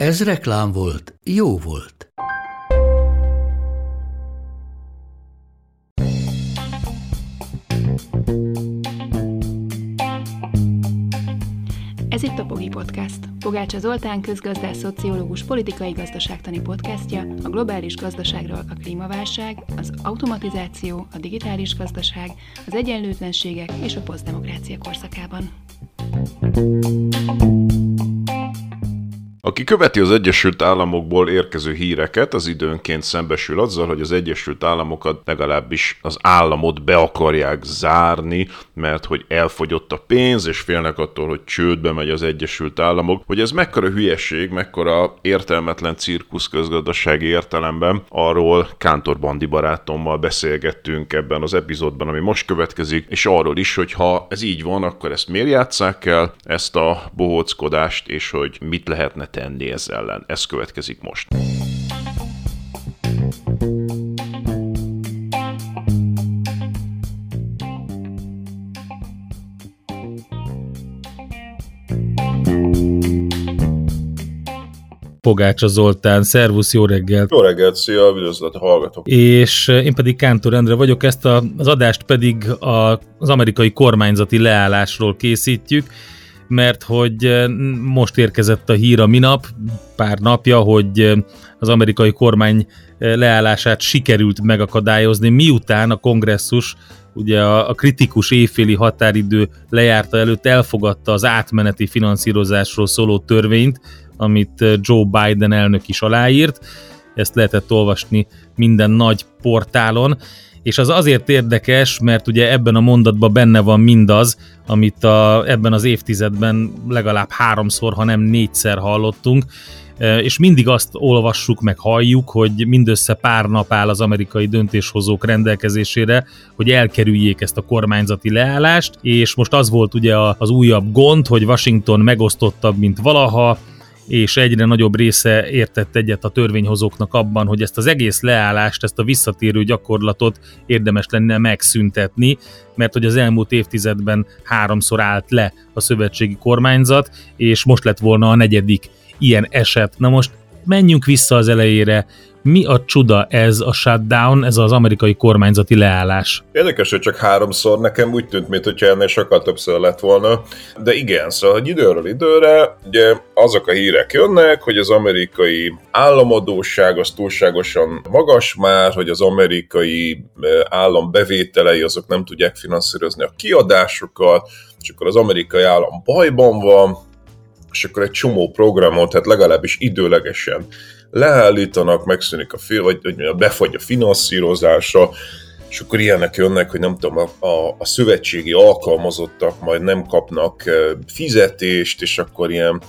Ez reklám volt, jó volt. Ez itt a Pogi Podcast. Pogácsa Zoltán közgazdás, szociológus, politikai gazdaságtani podcastja a globális gazdaságról a klímaválság, az automatizáció, a digitális gazdaság, az egyenlőtlenségek és a posztdemokrácia korszakában. Aki követi az Egyesült Államokból érkező híreket, az időnként szembesül azzal, hogy az Egyesült Államokat legalábbis az államot be akarják zárni, mert hogy elfogyott a pénz, és félnek attól, hogy csődbe megy az Egyesült Államok. Hogy ez mekkora hülyeség, mekkora értelmetlen cirkusz közgazdasági értelemben, arról Kántor Bandi barátommal beszélgettünk ebben az epizódban, ami most következik, és arról is, hogy ha ez így van, akkor ezt miért játsszák el, ezt a bohóckodást, és hogy mit lehetne tenni ez ellen. Ez következik most. Pogácsa Zoltán, szervusz, jó reggelt! Jó reggelt, szia, üdvözlet a hallgatók! És eh, én pedig Kántor Endre vagyok, ezt a, az adást pedig a, az amerikai kormányzati leállásról készítjük, mert hogy eh, most érkezett a hír a minap, pár napja, hogy eh, az amerikai kormány leállását sikerült megakadályozni, miután a kongresszus ugye a kritikus évféli határidő lejárta előtt elfogadta az átmeneti finanszírozásról szóló törvényt, amit Joe Biden elnök is aláírt. Ezt lehetett olvasni minden nagy portálon, és az azért érdekes, mert ugye ebben a mondatban benne van mindaz, amit a, ebben az évtizedben legalább háromszor, ha nem négyszer hallottunk, és mindig azt olvassuk, meg halljuk, hogy mindössze pár nap áll az amerikai döntéshozók rendelkezésére, hogy elkerüljék ezt a kormányzati leállást, és most az volt ugye az újabb gond, hogy Washington megosztottabb, mint valaha, és egyre nagyobb része értett egyet a törvényhozóknak abban, hogy ezt az egész leállást, ezt a visszatérő gyakorlatot érdemes lenne megszüntetni, mert hogy az elmúlt évtizedben háromszor állt le a szövetségi kormányzat, és most lett volna a negyedik ilyen eset. Na most menjünk vissza az elejére, mi a csuda ez a shutdown, ez az amerikai kormányzati leállás? Érdekes, hogy csak háromszor. Nekem úgy tűnt, mintha ennél sokkal többször lett volna, de igen, szóval hogy időről időre ugye azok a hírek jönnek, hogy az amerikai államadóság az túlságosan magas már, hogy az amerikai eh, állam bevételei azok nem tudják finanszírozni a kiadásokat, és akkor az amerikai állam bajban van, és akkor egy csomó programot, tehát legalábbis időlegesen leállítanak, megszűnik a fél, vagy, vagy befagy a finanszírozása, és akkor ilyenek jönnek, hogy nem tudom, a, a, a szövetségi alkalmazottak majd nem kapnak fizetést, és akkor ilyen,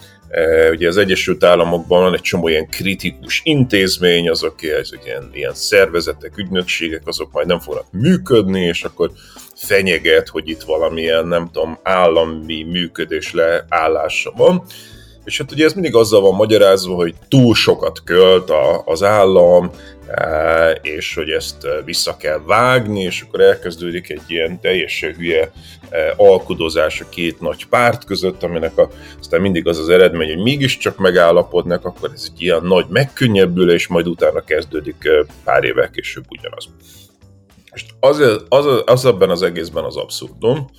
ugye az Egyesült Államokban van egy csomó ilyen kritikus intézmény, azok ezek ilyen, ilyen szervezetek, ügynökségek, azok majd nem fognak működni, és akkor fenyeget, hogy itt valamilyen, nem tudom, állami működés leállása van. És hát ugye ez mindig azzal van magyarázva, hogy túl sokat költ a, az állam, és hogy ezt vissza kell vágni, és akkor elkezdődik egy ilyen teljesen hülye e, alkudozás a két nagy párt között, aminek a, aztán mindig az az eredmény, hogy mégiscsak megállapodnak, akkor ez egy ilyen nagy megkönnyebbülés, majd utána kezdődik pár évvel később ugyanaz. És az, az, az ebben az egészben az abszurdum,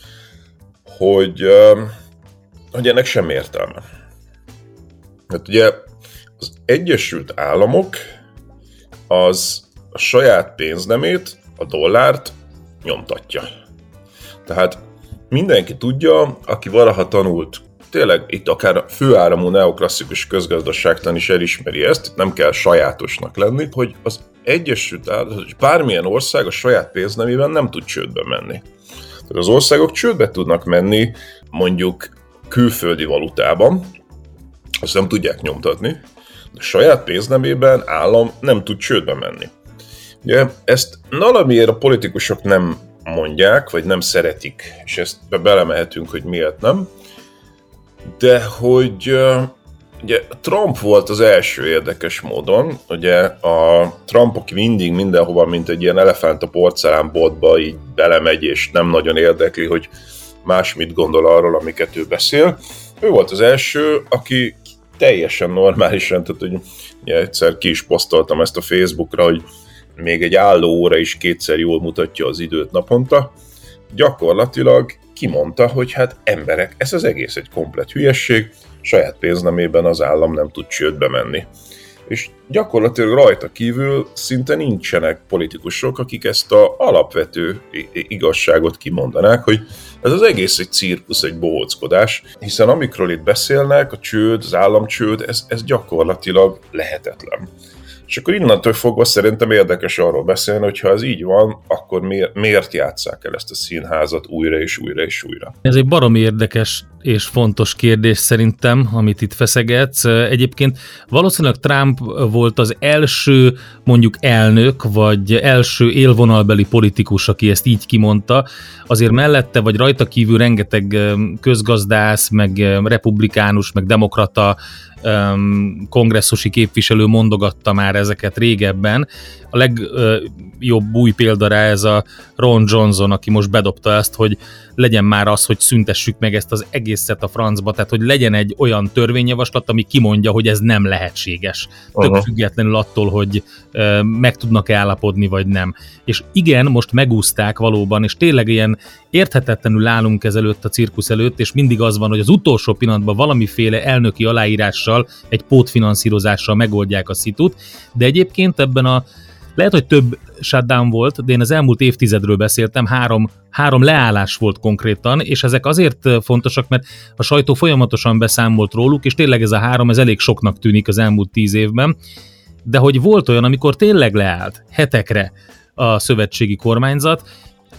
hogy, hogy ennek sem értelme. Hát ugye az Egyesült Államok az a saját pénznemét, a dollárt nyomtatja. Tehát mindenki tudja, aki valaha tanult, tényleg itt akár főáramú neoklasszikus közgazdaságtan is elismeri ezt, nem kell sajátosnak lenni, hogy az Egyesült Államok, bármilyen ország a saját pénznemében nem tud csődbe menni. Tehát az országok csődbe tudnak menni mondjuk külföldi valutában, azt nem tudják nyomtatni, De saját pénznemében állam nem tud csődbe menni. Ugye ezt valamiért a politikusok nem mondják, vagy nem szeretik, és ezt be belemehetünk, hogy miért nem. De hogy ugye Trump volt az első érdekes módon, ugye a Trump, aki mindig mindenhova, mint egy ilyen elefánt a porcelánboltba így belemegy, és nem nagyon érdekli, hogy más mit gondol arról, amiket ő beszél. Ő volt az első, aki teljesen normálisan, tehát hogy ugye egyszer ki is posztoltam ezt a Facebookra, hogy még egy álló óra is kétszer jól mutatja az időt naponta. Gyakorlatilag kimondta, hogy hát emberek, ez az egész egy komplet hülyesség, saját pénznemében az állam nem tud csődbe menni. És gyakorlatilag rajta kívül szinte nincsenek politikusok, akik ezt a alapvető igazságot kimondanák, hogy ez az egész egy cirkusz, egy bohóckodás, hiszen amikről itt beszélnek, a csőd, az államcsőd, ez, ez gyakorlatilag lehetetlen. És akkor innentől fogva szerintem érdekes arról beszélni, hogy ha ez így van, akkor miért, miért játsszák el ezt a színházat újra és újra és újra? Ez egy barom érdekes és fontos kérdés szerintem, amit itt feszegetsz. Egyébként valószínűleg Trump volt az első mondjuk elnök, vagy első élvonalbeli politikus, aki ezt így kimondta. Azért mellette, vagy rajta kívül rengeteg közgazdász, meg republikánus, meg demokrata kongresszusi képviselő mondogatta már ezeket régebben. A legjobb új példa rá ez a Ron Johnson, aki most bedobta ezt, hogy legyen már az, hogy szüntessük meg ezt az egészet a francba, tehát hogy legyen egy olyan törvényjavaslat, ami kimondja, hogy ez nem lehetséges. Tök függetlenül attól, hogy uh, meg tudnak-e állapodni, vagy nem. És igen, most megúzták valóban, és tényleg ilyen érthetetlenül állunk ezelőtt a cirkusz előtt, és mindig az van, hogy az utolsó pillanatban valamiféle elnöki aláírással, egy pótfinanszírozással megoldják a szitut, de egyébként ebben a lehet, hogy több shutdown volt, de én az elmúlt évtizedről beszéltem, három, három leállás volt konkrétan, és ezek azért fontosak, mert a sajtó folyamatosan beszámolt róluk, és tényleg ez a három, ez elég soknak tűnik az elmúlt tíz évben, de hogy volt olyan, amikor tényleg leállt hetekre a szövetségi kormányzat,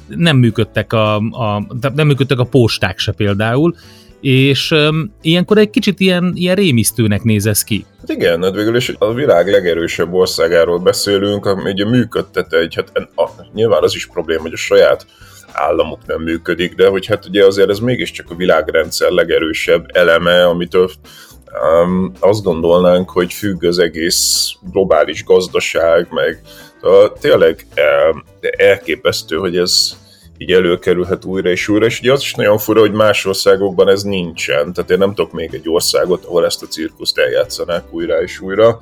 nem működtek a, a, nem működtek a posták se például, és um, ilyenkor egy kicsit ilyen, ilyen rémisztőnek néz ez ki. Hát igen, hát végül is a világ legerősebb országáról beszélünk, ami ugye működtet egy, hát a, nyilván az is probléma, hogy a saját államuk nem működik, de hogy hát ugye azért ez mégiscsak a világrendszer legerősebb eleme, amitől um, azt gondolnánk, hogy függ az egész globális gazdaság, meg uh, tényleg um, elképesztő, hogy ez így előkerülhet újra és újra, és ugye az is nagyon fura, hogy más országokban ez nincsen, tehát én nem tudok még egy országot, ahol ezt a cirkuszt eljátszanák újra és újra,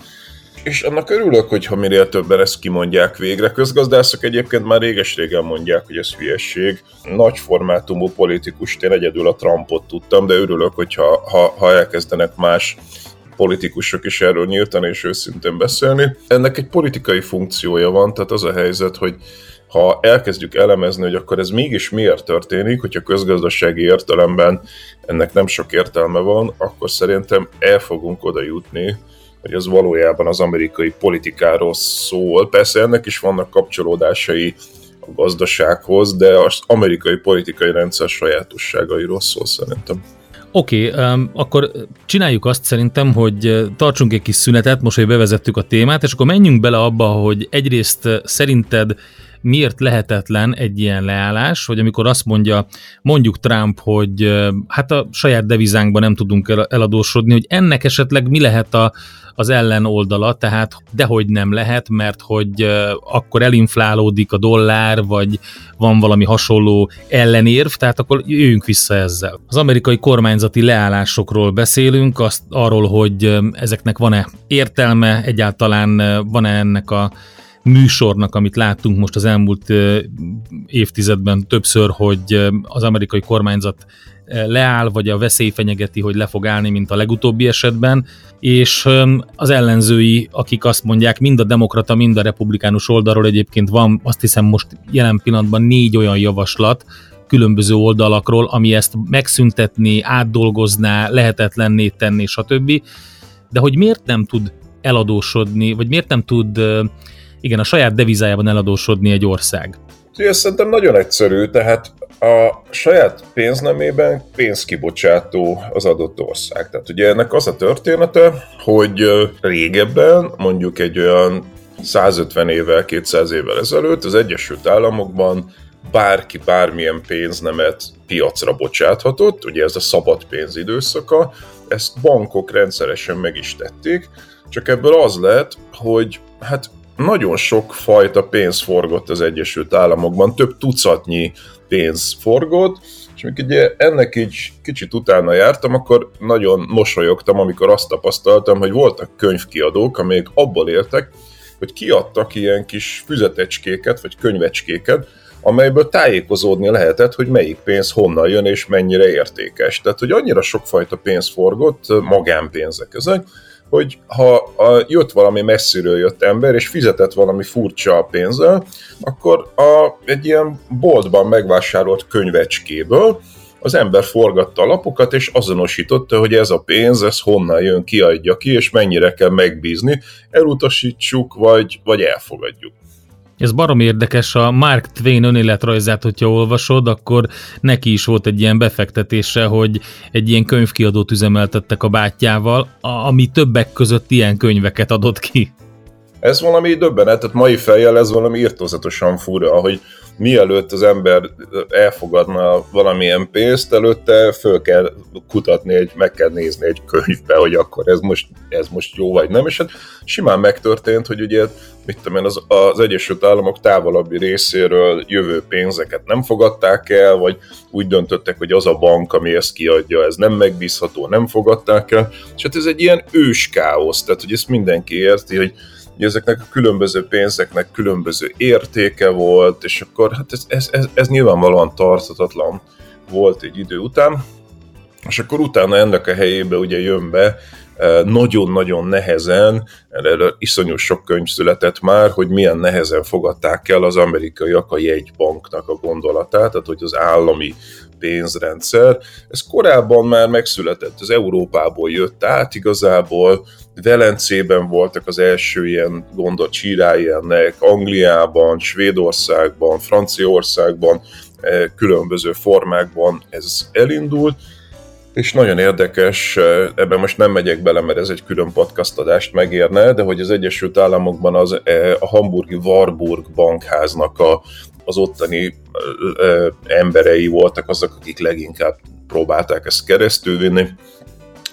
és annak örülök, hogyha minél többen ezt kimondják végre. Közgazdászok egyébként már réges-régen mondják, hogy ez hülyesség. Nagy formátumú politikust én egyedül a Trumpot tudtam, de örülök, hogyha ha, ha elkezdenek más politikusok is erről nyíltan és őszintén beszélni. Ennek egy politikai funkciója van, tehát az a helyzet, hogy ha elkezdjük elemezni, hogy akkor ez mégis miért történik, hogyha közgazdasági értelemben ennek nem sok értelme van, akkor szerintem el fogunk oda jutni, hogy ez valójában az amerikai politikáról szól. Persze ennek is vannak kapcsolódásai a gazdasághoz, de az amerikai politikai rendszer sajátosságairól szól szerintem. Oké, okay, akkor csináljuk azt szerintem, hogy tartsunk egy kis szünetet, most, hogy bevezettük a témát, és akkor menjünk bele abba, hogy egyrészt szerinted miért lehetetlen egy ilyen leállás, hogy amikor azt mondja mondjuk Trump, hogy hát a saját devizánkban nem tudunk eladósodni, hogy ennek esetleg mi lehet a, az ellenoldala, tehát dehogy nem lehet, mert hogy akkor elinflálódik a dollár, vagy van valami hasonló ellenérv, tehát akkor jöjjünk vissza ezzel. Az amerikai kormányzati leállásokról beszélünk, azt arról, hogy ezeknek van-e értelme, egyáltalán van-e ennek a műsornak, amit láttunk most az elmúlt évtizedben többször, hogy az amerikai kormányzat leáll, vagy a veszély fenyegeti, hogy le fog állni, mint a legutóbbi esetben, és az ellenzői, akik azt mondják, mind a demokrata, mind a republikánus oldalról egyébként van, azt hiszem most jelen pillanatban négy olyan javaslat, különböző oldalakról, ami ezt megszüntetni, átdolgozná, lehetetlenné tenni, stb. De hogy miért nem tud eladósodni, vagy miért nem tud igen, a saját devizájában eladósodni egy ország? Ez szerintem nagyon egyszerű, tehát a saját pénznemében pénzkibocsátó az adott ország. Tehát ugye ennek az a története, hogy régebben, mondjuk egy olyan 150 évvel, 200 évvel ezelőtt az Egyesült Államokban bárki bármilyen pénznemet piacra bocsáthatott, ugye ez a szabad pénz időszaka, ezt bankok rendszeresen meg is tették, csak ebből az lett, hogy hát nagyon sok fajta pénz forgott az Egyesült Államokban, több tucatnyi pénz forgott, és amikor ugye ennek így kicsit utána jártam, akkor nagyon mosolyogtam, amikor azt tapasztaltam, hogy voltak könyvkiadók, amelyek abból éltek, hogy kiadtak ilyen kis füzetecskéket, vagy könyvecskéket, amelyből tájékozódni lehetett, hogy melyik pénz honnan jön és mennyire értékes. Tehát, hogy annyira sokfajta pénz forgott, magánpénzek ezek, hogy ha a, jött valami messziről jött ember, és fizetett valami furcsa pénzzel, akkor a, egy ilyen boltban megvásárolt könyvecskéből az ember forgatta a lapokat, és azonosította, hogy ez a pénz, ez honnan jön, kiadja ki, és mennyire kell megbízni, elutasítsuk, vagy, vagy elfogadjuk. Ez barom érdekes, a Mark Twain önéletrajzát, hogyha olvasod, akkor neki is volt egy ilyen befektetése, hogy egy ilyen könyvkiadót üzemeltettek a bátyjával, ami többek között ilyen könyveket adott ki. Ez valami döbbenet, tehát mai fejjel ez valami írtózatosan fura, hogy mielőtt az ember elfogadna valamilyen pénzt, előtte föl kell kutatni, egy, meg kell nézni egy könyvbe, hogy akkor ez most, ez most jó vagy nem, és hát simán megtörtént, hogy ugye mit tudom én, az, az Egyesült Államok távolabbi részéről jövő pénzeket nem fogadták el, vagy úgy döntöttek, hogy az a bank, ami ezt kiadja, ez nem megbízható, nem fogadták el, és hát ez egy ilyen ős káosz, tehát hogy ezt mindenki érti, hogy hogy ezeknek a különböző pénzeknek különböző értéke volt, és akkor hát ez, ez, ez, ez nyilvánvalóan tartatatlan volt egy idő után, és akkor utána ennek a helyébe ugye jön be e, nagyon-nagyon nehezen, erről iszonyú sok könyv született már, hogy milyen nehezen fogadták el az amerikaiak a jegybanknak a gondolatát, tehát hogy az állami pénzrendszer. Ez korábban már megszületett, az Európából jött át igazából, Velencében voltak az első ilyen gondot csírái ennek, Angliában, Svédországban, Franciaországban, eh, különböző formákban ez elindult, és nagyon érdekes, eh, ebben most nem megyek bele, mert ez egy külön podcast adást megérne, de hogy az Egyesült Államokban az, eh, a hamburgi Warburg bankháznak a, az ottani emberei voltak azok, akik leginkább próbálták ezt keresztülvinni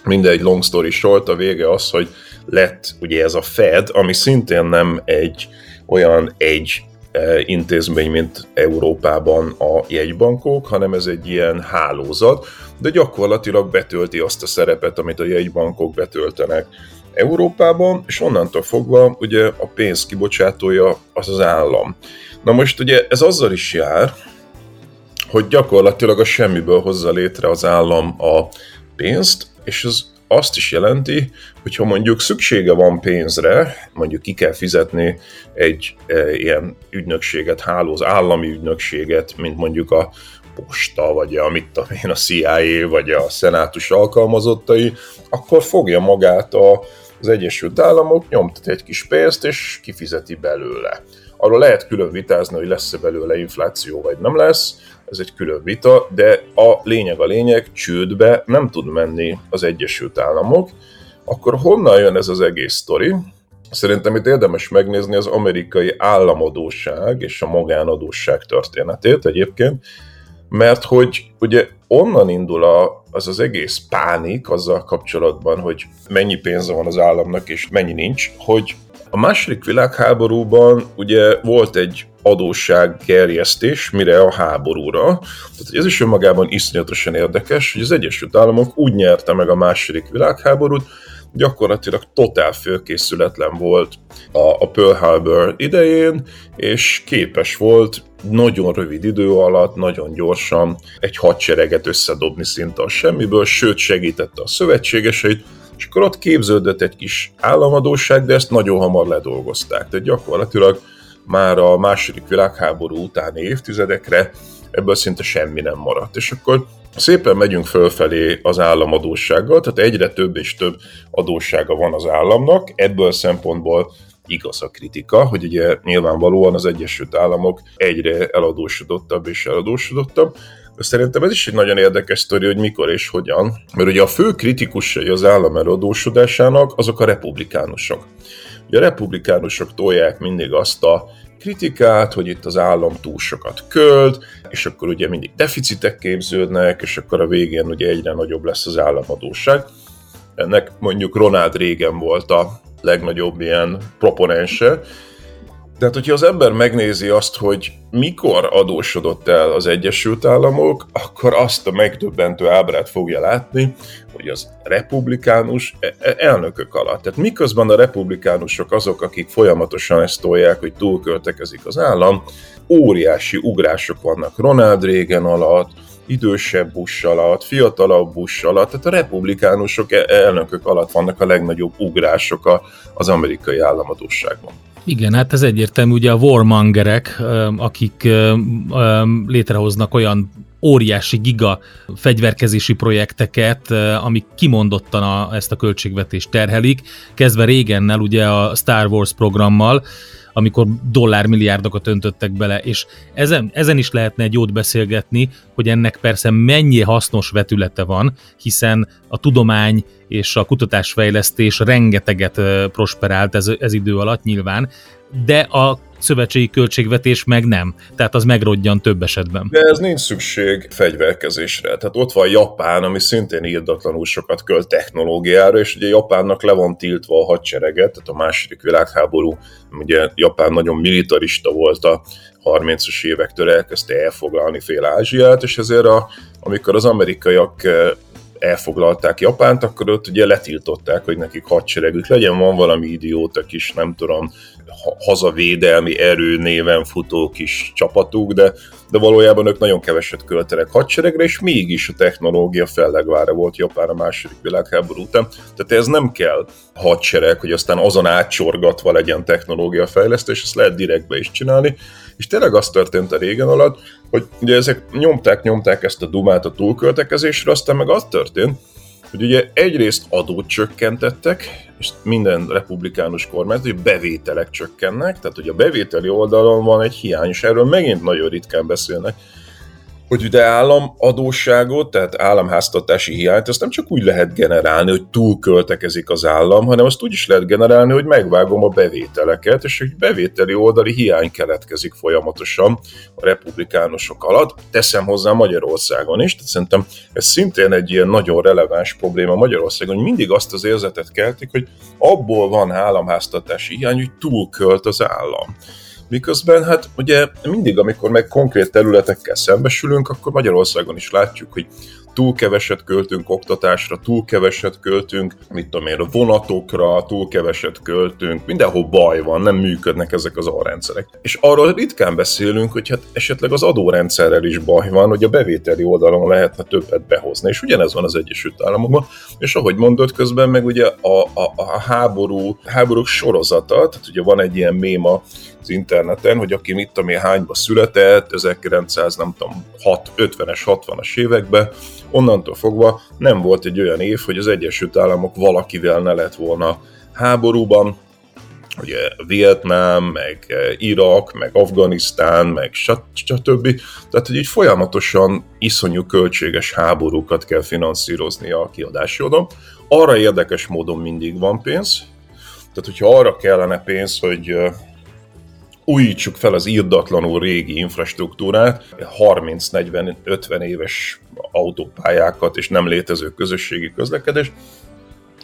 mindegy long story short, a vége az, hogy lett ugye ez a Fed, ami szintén nem egy olyan egy intézmény, mint Európában a jegybankok, hanem ez egy ilyen hálózat, de gyakorlatilag betölti azt a szerepet, amit a jegybankok betöltenek Európában, és onnantól fogva ugye a pénz kibocsátója az az állam. Na most ugye ez azzal is jár, hogy gyakorlatilag a semmiből hozza létre az állam a pénzt, és ez azt is jelenti, hogy ha mondjuk szüksége van pénzre, mondjuk ki kell fizetni egy e, ilyen ügynökséget, hálóz, állami ügynökséget, mint mondjuk a posta, vagy a, mit tudom én, a CIA, vagy a szenátus alkalmazottai, akkor fogja magát a, az Egyesült Államok, nyomtat egy kis pénzt, és kifizeti belőle. Arról lehet külön vitázni, hogy lesz-e belőle infláció, vagy nem lesz, ez egy külön vita, de a lényeg a lényeg, csődbe nem tud menni az Egyesült Államok, akkor honnan jön ez az egész sztori? Szerintem itt érdemes megnézni az amerikai államadóság és a magánadóság történetét egyébként, mert hogy ugye onnan indul a, az az egész pánik azzal kapcsolatban, hogy mennyi pénze van az államnak és mennyi nincs, hogy a második világháborúban ugye volt egy adóssággerjesztés, mire a háborúra. Tehát ez is önmagában iszonyatosan érdekes, hogy az Egyesült Államok úgy nyerte meg a második világháborút, gyakorlatilag totál fölkészületlen volt a, a Pearl Harbor idején, és képes volt nagyon rövid idő alatt, nagyon gyorsan egy hadsereget összedobni szinte a semmiből, sőt segítette a szövetségeseit, és akkor ott képződött egy kis államadóság, de ezt nagyon hamar ledolgozták. Tehát gyakorlatilag már a második világháború utáni évtizedekre ebből szinte semmi nem maradt. És akkor szépen megyünk fölfelé az államadósággal, tehát egyre több és több adóssága van az államnak, ebből szempontból igaz a kritika, hogy ugye nyilvánvalóan az Egyesült Államok egyre eladósodottabb és eladósodottabb, Szerintem ez is egy nagyon érdekes sztori, hogy mikor és hogyan. Mert ugye a fő kritikusai az állam eladósodásának azok a republikánusok. Ugye a republikánusok tolják mindig azt a kritikát, hogy itt az állam túl sokat költ, és akkor ugye mindig deficitek képződnek, és akkor a végén ugye egyre nagyobb lesz az államadóság. Ennek mondjuk Ronald Reagan volt a legnagyobb ilyen proponense, tehát, hogyha az ember megnézi azt, hogy mikor adósodott el az Egyesült Államok, akkor azt a megdöbbentő ábrát fogja látni, hogy az republikánus e- e- elnökök alatt. Tehát miközben a republikánusok azok, akik folyamatosan ezt tolják, hogy túlköltekezik az állam, óriási ugrások vannak Ronald Reagan alatt, idősebb Bush alatt, fiatalabb Bush alatt, tehát a republikánusok e- elnökök alatt vannak a legnagyobb ugrások az amerikai államadóságban. Igen, hát ez egyértelmű, ugye a warmongerek, akik létrehoznak olyan óriási giga fegyverkezési projekteket, amik kimondottan a, ezt a költségvetést terhelik, kezdve régennel ugye a Star Wars programmal, amikor dollármilliárdokat öntöttek bele, és ezen, ezen is lehetne egy jót beszélgetni, hogy ennek persze mennyi hasznos vetülete van, hiszen a tudomány és a kutatásfejlesztés rengeteget prosperált ez, ez idő alatt nyilván, de a szövetségi költségvetés meg nem. Tehát az megrodjan több esetben. De ez nincs szükség fegyverkezésre. Tehát ott van Japán, ami szintén írdatlanul sokat költ technológiára, és ugye Japánnak le van tiltva a hadsereget, tehát a második világháború, ugye Japán nagyon militarista volt a 30-as évektől elkezdte elfoglalni fél Ázsiát, és ezért a, amikor az amerikaiak elfoglalták Japánt, akkor ott ugye letiltották, hogy nekik hadseregük legyen, van valami idióta kis, nem tudom, hazavédelmi erő néven futó kis csapatuk, de, de valójában ők nagyon keveset költenek hadseregre, és mégis a technológia fellegvára volt Japán a második világháború után. Tehát ez nem kell hadsereg, hogy aztán azon átsorgatva legyen technológia fejlesztés, ezt lehet direktbe is csinálni, és tényleg az történt a régen alatt, hogy ugye ezek nyomták, nyomták ezt a dumát a túlköltekezésre, aztán meg az történt, hogy ugye egyrészt adót csökkentettek, és minden republikánus kormány, hogy bevételek csökkennek, tehát hogy a bevételi oldalon van egy hiány, és erről megint nagyon ritkán beszélnek, hogy ugye államadóságot, tehát államháztatási hiányt, azt nem csak úgy lehet generálni, hogy túlköltekezik az állam, hanem azt úgy is lehet generálni, hogy megvágom a bevételeket, és egy bevételi oldali hiány keletkezik folyamatosan a republikánusok alatt. Teszem hozzá Magyarországon is, tehát szerintem ez szintén egy ilyen nagyon releváns probléma Magyarországon, hogy mindig azt az érzetet keltik, hogy abból van államháztatási hiány, hogy túlkölt az állam. Miközben hát ugye mindig, amikor meg konkrét területekkel szembesülünk, akkor Magyarországon is látjuk, hogy túl keveset költünk oktatásra, túl keveset költünk, mit tudom én, a vonatokra, túl keveset költünk, mindenhol baj van, nem működnek ezek az alrendszerek. És arról ritkán beszélünk, hogy hát esetleg az adórendszerrel is baj van, hogy a bevételi oldalon lehetne többet behozni, és ugyanez van az Egyesült Államokban, és ahogy mondott közben, meg ugye a, a, a háború, háborúk sorozata, tehát ugye van egy ilyen méma az interneten, hogy aki mit tudom én hányba született, 1900, nem tudom, 6, 50-es, 60-as években, onnantól fogva nem volt egy olyan év, hogy az Egyesült Államok valakivel ne lett volna háborúban, ugye Vietnám, meg Irak, meg Afganisztán, meg stb. Tehát, hogy így folyamatosan iszonyú költséges háborúkat kell finanszírozni a kiadási oldalon. Arra érdekes módon mindig van pénz, tehát hogyha arra kellene pénz, hogy újítsuk fel az írdatlanul régi infrastruktúrát, 30-40-50 éves autópályákat és nem létező közösségi közlekedést.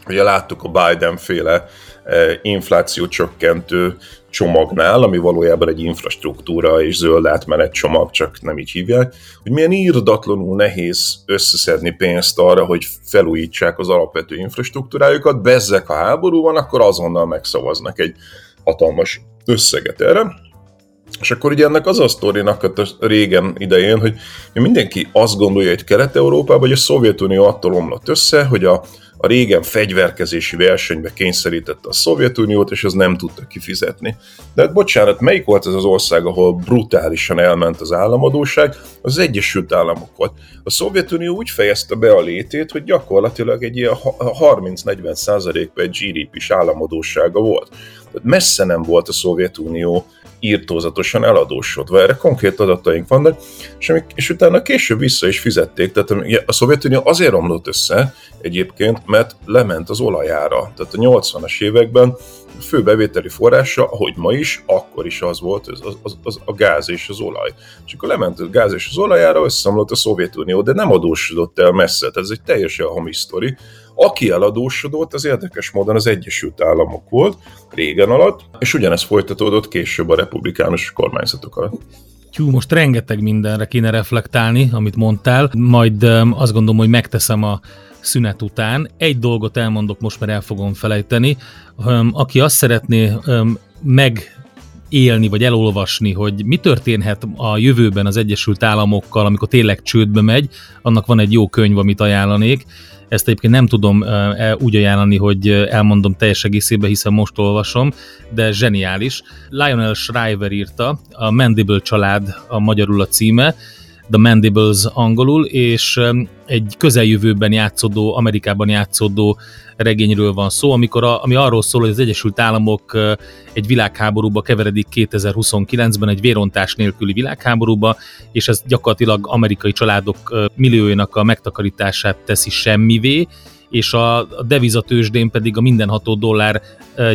Ugye láttuk a Biden-féle eh, infláció csökkentő csomagnál, ami valójában egy infrastruktúra és zöld átmenet csomag, csak nem így hívják, hogy milyen írdatlanul nehéz összeszedni pénzt arra, hogy felújítsák az alapvető infrastruktúrájukat, bezzek a háború van, akkor azonnal megszavaznak egy hatalmas összeget erre. És akkor ugye ennek az a sztorinak a régen idején, hogy mindenki azt gondolja, hogy Kelet-Európában, hogy a Szovjetunió attól omlott össze, hogy a, a régen fegyverkezési versenybe kényszerítette a Szovjetuniót, és az nem tudta kifizetni. De hát bocsánat, melyik volt ez az ország, ahol brutálisan elment az államadóság? Az Egyesült Államok volt. A Szovjetunió úgy fejezte be a létét, hogy gyakorlatilag egy ilyen 30-40 százalékban egy GDP-s államadósága volt. Tehát messze nem volt a Szovjetunió írtózatosan eladósodva. Erre konkrét adataink vannak, és, amik, és utána később vissza is fizették. Tehát a Szovjetunió azért romlott össze egyébként, mert lement az olajára. Tehát a 80-as években a fő bevételi forrása, ahogy ma is, akkor is az volt, az, az, az a gáz és az olaj. És akkor lement a gáz és az olajára, összeomlott a Szovjetunió, de nem adósodott el messze, tehát ez egy teljesen hamis sztori. Aki eladósodott, az érdekes módon az Egyesült Államok volt régen alatt, és ugyanez folytatódott később a republikánus kormányzatok alatt. Tyú, most rengeteg mindenre kéne reflektálni, amit mondtál, majd azt gondolom, hogy megteszem a szünet után. Egy dolgot elmondok most, mert el fogom felejteni. Aki azt szeretné meg élni, vagy elolvasni, hogy mi történhet a jövőben az Egyesült Államokkal, amikor tényleg csődbe megy, annak van egy jó könyv, amit ajánlanék. Ezt egyébként nem tudom e, úgy ajánlani, hogy elmondom teljes egészében, hiszen most olvasom, de zseniális. Lionel Shriver írta, a Mandible család a magyarul a címe, The Mandibles angolul, és egy közeljövőben játszódó, Amerikában játszódó regényről van szó, amikor a, ami arról szól, hogy az Egyesült Államok egy világháborúba keveredik 2029-ben, egy vérontás nélküli világháborúba, és ez gyakorlatilag amerikai családok millióinak a megtakarítását teszi semmivé, és a devizatősdén pedig a mindenható dollár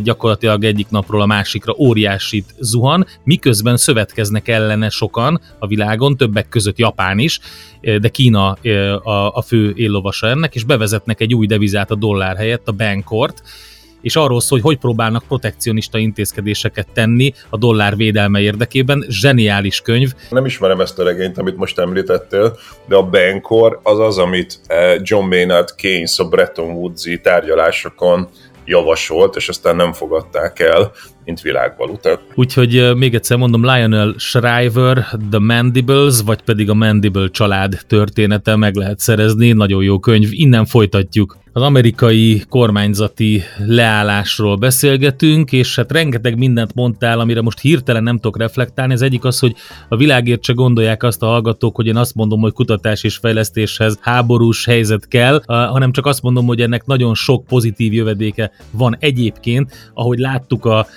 gyakorlatilag egyik napról a másikra óriásit zuhan, miközben szövetkeznek ellene sokan a világon, többek között Japán is, de Kína a, fő éllovasa ennek, és bevezetnek egy új devizát a dollár helyett, a Bankort, és arról szól, hogy hogy próbálnak protekcionista intézkedéseket tenni a dollár védelme érdekében. Zseniális könyv. Nem ismerem ezt a regényt, amit most említettél, de a Bankor az az, amit eh, John Maynard Keynes a Bretton Woods-i tárgyalásokon javasolt, és aztán nem fogadták el, mint világvaluta. Úgyhogy még egyszer mondom, Lionel Shriver, The Mandibles, vagy pedig a Mandible család története meg lehet szerezni, nagyon jó könyv, innen folytatjuk. Az amerikai kormányzati leállásról beszélgetünk, és hát rengeteg mindent mondtál, amire most hirtelen nem tudok reflektálni. Az egyik az, hogy a világért se gondolják azt a hallgatók, hogy én azt mondom, hogy kutatás és fejlesztéshez háborús helyzet kell, hanem csak azt mondom, hogy ennek nagyon sok pozitív jövedéke van egyébként, ahogy láttuk a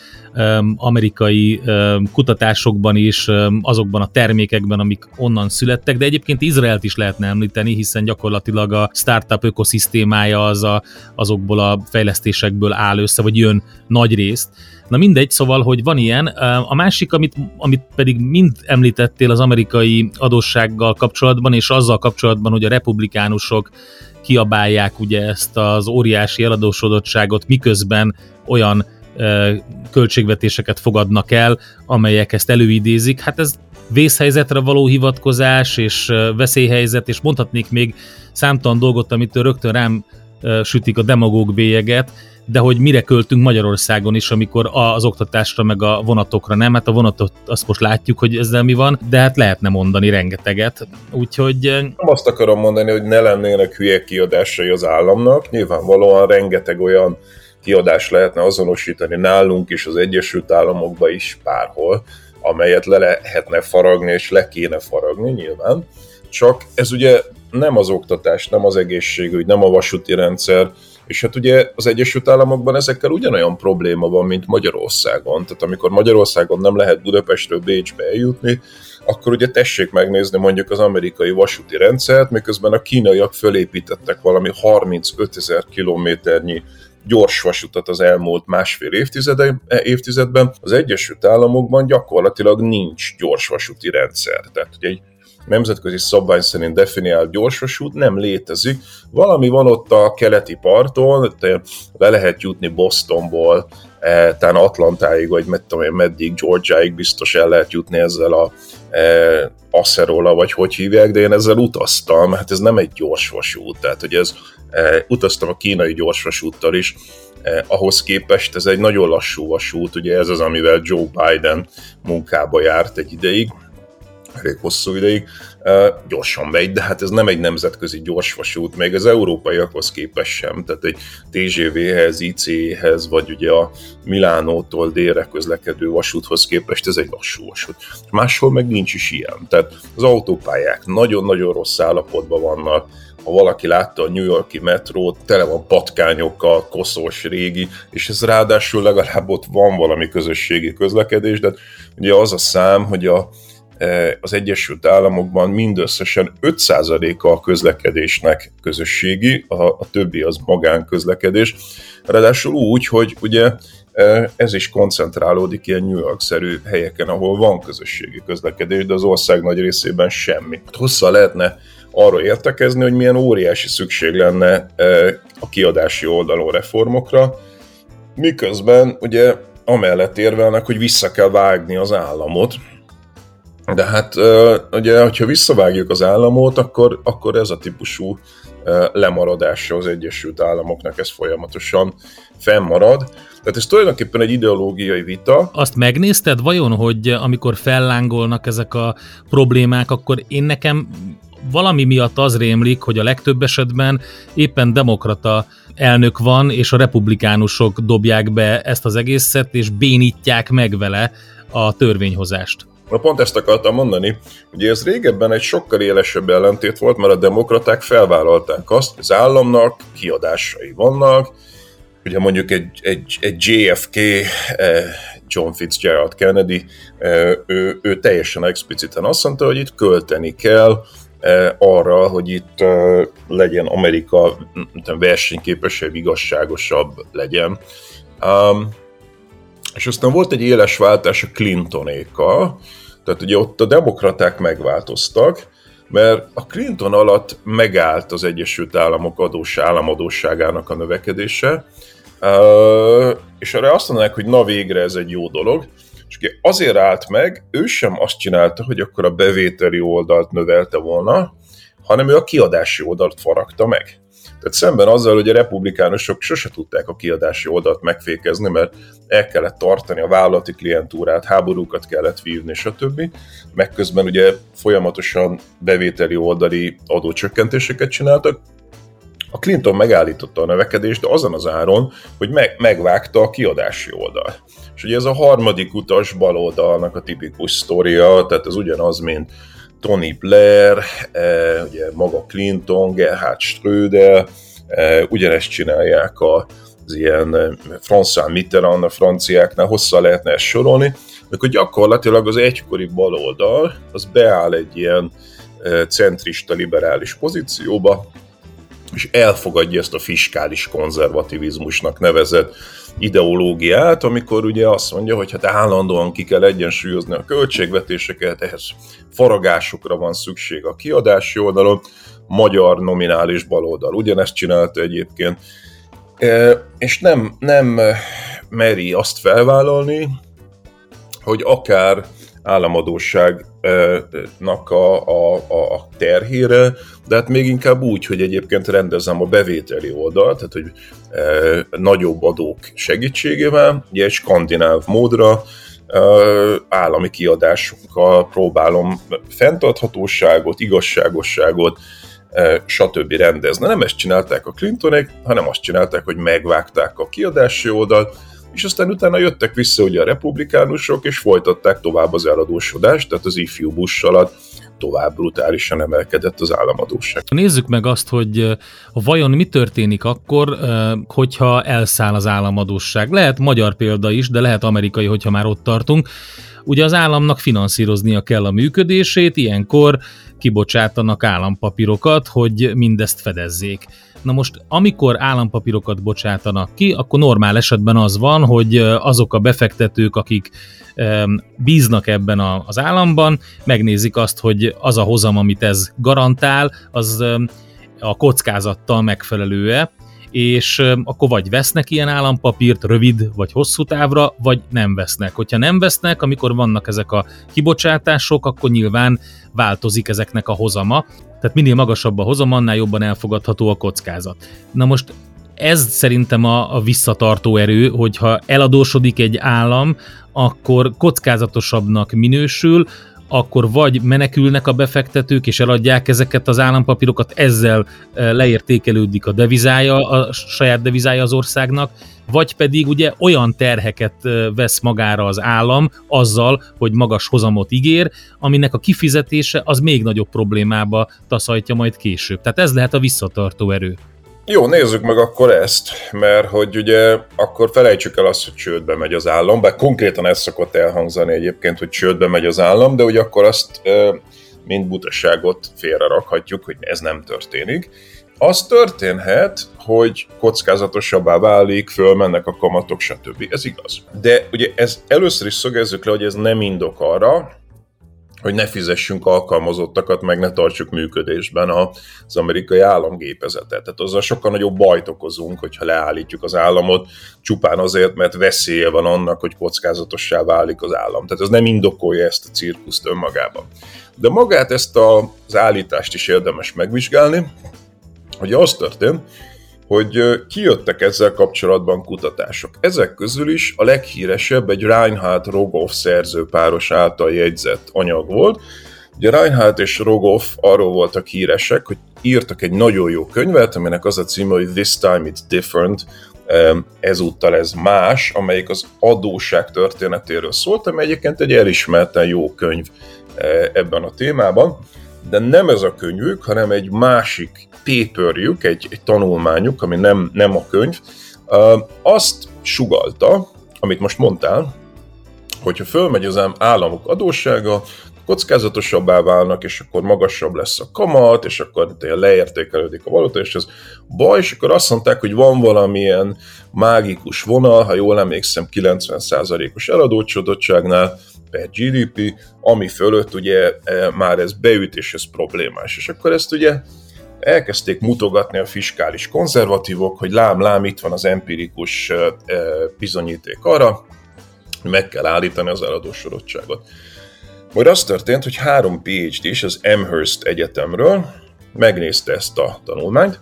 amerikai kutatásokban is, azokban a termékekben, amik onnan születtek, de egyébként Izraelt is lehetne említeni, hiszen gyakorlatilag a startup ökoszisztémája az a, azokból a fejlesztésekből áll össze, vagy jön nagy részt. Na mindegy, szóval, hogy van ilyen. A másik, amit, amit pedig mind említettél az amerikai adóssággal kapcsolatban, és azzal kapcsolatban, hogy a republikánusok kiabálják ugye ezt az óriási eladósodottságot, miközben olyan költségvetéseket fogadnak el, amelyek ezt előidézik. Hát ez vészhelyzetre való hivatkozás és veszélyhelyzet, és mondhatnék még számtalan dolgot, amitől rögtön rám sütik a demagóg bélyeget, de hogy mire költünk Magyarországon is, amikor az oktatásra meg a vonatokra nem, hát a vonatot azt most látjuk, hogy ezzel mi van, de hát lehetne mondani rengeteget, úgyhogy... Nem azt akarom mondani, hogy ne lennének hülye kiadásai az államnak, nyilvánvalóan rengeteg olyan kiadást lehetne azonosítani nálunk is, az Egyesült Államokban is bárhol, amelyet le lehetne faragni, és le kéne faragni nyilván. Csak ez ugye nem az oktatás, nem az egészségügy, nem a vasúti rendszer, és hát ugye az Egyesült Államokban ezekkel ugyanolyan probléma van, mint Magyarországon. Tehát amikor Magyarországon nem lehet Budapestről Bécsbe eljutni, akkor ugye tessék megnézni mondjuk az amerikai vasúti rendszert, miközben a kínaiak fölépítettek valami 35 ezer kilométernyi gyors vasutat az elmúlt másfél évtizedben, az Egyesült Államokban gyakorlatilag nincs gyorsvasúti rendszer. Tehát ugye egy nemzetközi szabvány szerint definiált gyorsvasút nem létezik. Valami van ott a keleti parton, le lehet jutni Bostonból, e, talán Atlantáig, vagy med, tudom meddig, Georgiaig biztos el lehet jutni ezzel a e, Acerola, vagy hogy hívják, de én ezzel utaztam, hát ez nem egy gyors tehát hogy ez e, utaztam a kínai gyorsvasúttal is, eh, ahhoz képest ez egy nagyon lassú vasút, ugye ez az, amivel Joe Biden munkába járt egy ideig, elég hosszú ideig, gyorsan megy, de hát ez nem egy nemzetközi gyorsvasút, még az európaiakhoz képest sem, tehát egy TGV-hez, IC-hez, vagy ugye a Milánótól délre közlekedő vasúthoz képest ez egy lassú vasút. Máshol meg nincs is ilyen, tehát az autópályák nagyon-nagyon rossz állapotban vannak, ha valaki látta a New Yorki metrót, tele van patkányokkal, koszos, régi, és ez ráadásul legalább ott van valami közösségi közlekedés, de ugye az a szám, hogy a E, az Egyesült Államokban mindösszesen 5%-a a közlekedésnek közösségi, a, a többi az magánközlekedés. Ráadásul úgy, hogy ugye e, ez is koncentrálódik ilyen New York-szerű helyeken, ahol van közösségi közlekedés, de az ország nagy részében semmi. Hosszá lehetne arra értekezni, hogy milyen óriási szükség lenne e, a kiadási oldalon reformokra, miközben ugye amellett érvelnek, hogy vissza kell vágni az államot, de hát ugye, hogyha visszavágjuk az államot, akkor, akkor ez a típusú lemaradása az Egyesült Államoknak ez folyamatosan fennmarad. Tehát ez tulajdonképpen egy ideológiai vita. Azt megnézted vajon, hogy amikor fellángolnak ezek a problémák, akkor én nekem valami miatt az rémlik, hogy a legtöbb esetben éppen demokrata elnök van, és a republikánusok dobják be ezt az egészet, és bénítják meg vele a törvényhozást. Na pont ezt akartam mondani, ugye ez régebben egy sokkal élesebb ellentét volt, mert a demokraták felvállalták azt, hogy az államnak kiadásai vannak, ugye mondjuk egy, egy, egy JFK, eh, John Fitzgerald Kennedy, eh, ő, ő teljesen expliciten azt mondta, hogy itt költeni kell arra, hogy itt legyen Amerika versenyképesebb, igazságosabb legyen. És aztán volt egy éles váltás a Clintonékkal, tehát ugye ott a demokraták megváltoztak, mert a Clinton alatt megállt az Egyesült Államok adós államadóságának a növekedése, és arra azt mondanák, hogy na végre ez egy jó dolog, és azért állt meg, ő sem azt csinálta, hogy akkor a bevételi oldalt növelte volna, hanem ő a kiadási oldalt faragta meg. Tehát szemben azzal, hogy a republikánusok sose tudták a kiadási oldalt megfékezni, mert el kellett tartani a vállalati klientúrát, háborúkat kellett vívni, stb. Megközben ugye folyamatosan bevételi oldali adócsökkentéseket csináltak, a Clinton megállította a növekedést, de azon az áron, hogy meg, megvágta a kiadási oldal. És ugye ez a harmadik utas baloldalnak a tipikus sztoria, tehát ez ugyanaz, mint Tony Blair, eh, ugye maga Clinton, Gerhard Schröder, eh, ugyanezt csinálják az ilyen eh, François Mitterrand, a franciáknál, hosszá lehetne ezt sorolni, akkor gyakorlatilag az egykori baloldal az beáll egy ilyen centrista liberális pozícióba, és elfogadja ezt a fiskális konzervativizmusnak nevezett ideológiát, amikor ugye azt mondja, hogy hát állandóan ki kell egyensúlyozni a költségvetéseket, ehhez faragásokra van szükség a kiadási oldalon, magyar nominális baloldal ugyanezt csinálta egyébként, e, és nem, nem meri azt felvállalni, hogy akár államadóságnak a, a, a terhére, de hát még inkább úgy, hogy egyébként rendezem a bevételi oldalt, tehát hogy e, nagyobb adók segítségével, ugye egy skandináv módra, e, állami kiadásokkal próbálom fenntarthatóságot, igazságosságot, e, stb. rendezni. Nem ezt csinálták a Clintonék, hanem azt csinálták, hogy megvágták a kiadási oldalt, és aztán utána jöttek vissza ugye a republikánusok, és folytatták tovább az eladósodást, tehát az ifjú Bush alatt tovább brutálisan emelkedett az államadóság. Nézzük meg azt, hogy vajon mi történik akkor, hogyha elszáll az államadóság. Lehet magyar példa is, de lehet amerikai, hogyha már ott tartunk. Ugye az államnak finanszíroznia kell a működését, ilyenkor kibocsátanak állampapírokat, hogy mindezt fedezzék. Na most, amikor állampapírokat bocsátanak ki, akkor normál esetben az van, hogy azok a befektetők, akik bíznak ebben az államban, megnézik azt, hogy az a hozam, amit ez garantál, az a kockázattal megfelelő-e, és akkor vagy vesznek ilyen állampapírt rövid vagy hosszú távra, vagy nem vesznek. Hogyha nem vesznek, amikor vannak ezek a kibocsátások, akkor nyilván változik ezeknek a hozama, tehát minél magasabb a hozam, annál jobban elfogadható a kockázat. Na most ez szerintem a, a visszatartó erő, hogyha eladósodik egy állam, akkor kockázatosabbnak minősül, akkor vagy menekülnek a befektetők, és eladják ezeket az állampapírokat, ezzel eh, leértékelődik a devizája, a saját devizája az országnak, vagy pedig ugye olyan terheket eh, vesz magára az állam azzal, hogy magas hozamot ígér, aminek a kifizetése az még nagyobb problémába taszajtja majd később. Tehát ez lehet a visszatartó erő. Jó, nézzük meg akkor ezt, mert hogy ugye akkor felejtsük el azt, hogy csődbe megy az állam, bár konkrétan ez szokott elhangzani egyébként, hogy csődbe megy az állam, de ugye akkor azt mint butaságot félre rakhatjuk, hogy ez nem történik. Az történhet, hogy kockázatosabbá válik, fölmennek a kamatok, stb. Ez igaz. De ugye ez először is szögezzük le, hogy ez nem indok arra, hogy ne fizessünk alkalmazottakat, meg ne tartsuk működésben az amerikai államgépezetet. Tehát azzal sokkal nagyobb bajt okozunk, hogyha leállítjuk az államot, csupán azért, mert veszélye van annak, hogy kockázatossá válik az állam. Tehát ez nem indokolja ezt a cirkuszt önmagában. De magát ezt az állítást is érdemes megvizsgálni, hogy az történt, hogy kijöttek ezzel kapcsolatban kutatások. Ezek közül is a leghíresebb egy Reinhard Rogoff szerzőpáros által jegyzett anyag volt. Ugye Reinhardt és Rogoff arról voltak híresek, hogy írtak egy nagyon jó könyvet, aminek az a címe, hogy This Time It's Different, ezúttal ez más, amelyik az adóság történetéről szólt, ami egyébként egy elismerten jó könyv ebben a témában, de nem ez a könyvük, hanem egy másik paperjük, egy, egy tanulmányuk, ami nem, nem a könyv, azt sugalta, amit most mondtál, hogyha fölmegy az államok adóssága, kockázatosabbá válnak, és akkor magasabb lesz a kamat, és akkor leértékelődik a valuta, és ez baj, és akkor azt mondták, hogy van valamilyen mágikus vonal, ha jól emlékszem, 90%-os eladócsodottságnál per GDP, ami fölött ugye e, már ez beüt, és ez problémás. És akkor ezt ugye elkezdték mutogatni a fiskális konzervatívok, hogy lám-lám, itt van az empirikus bizonyíték arra, meg kell állítani az eladósodottságot. Majd az történt, hogy három phd is az Amherst Egyetemről megnézte ezt a tanulmányt,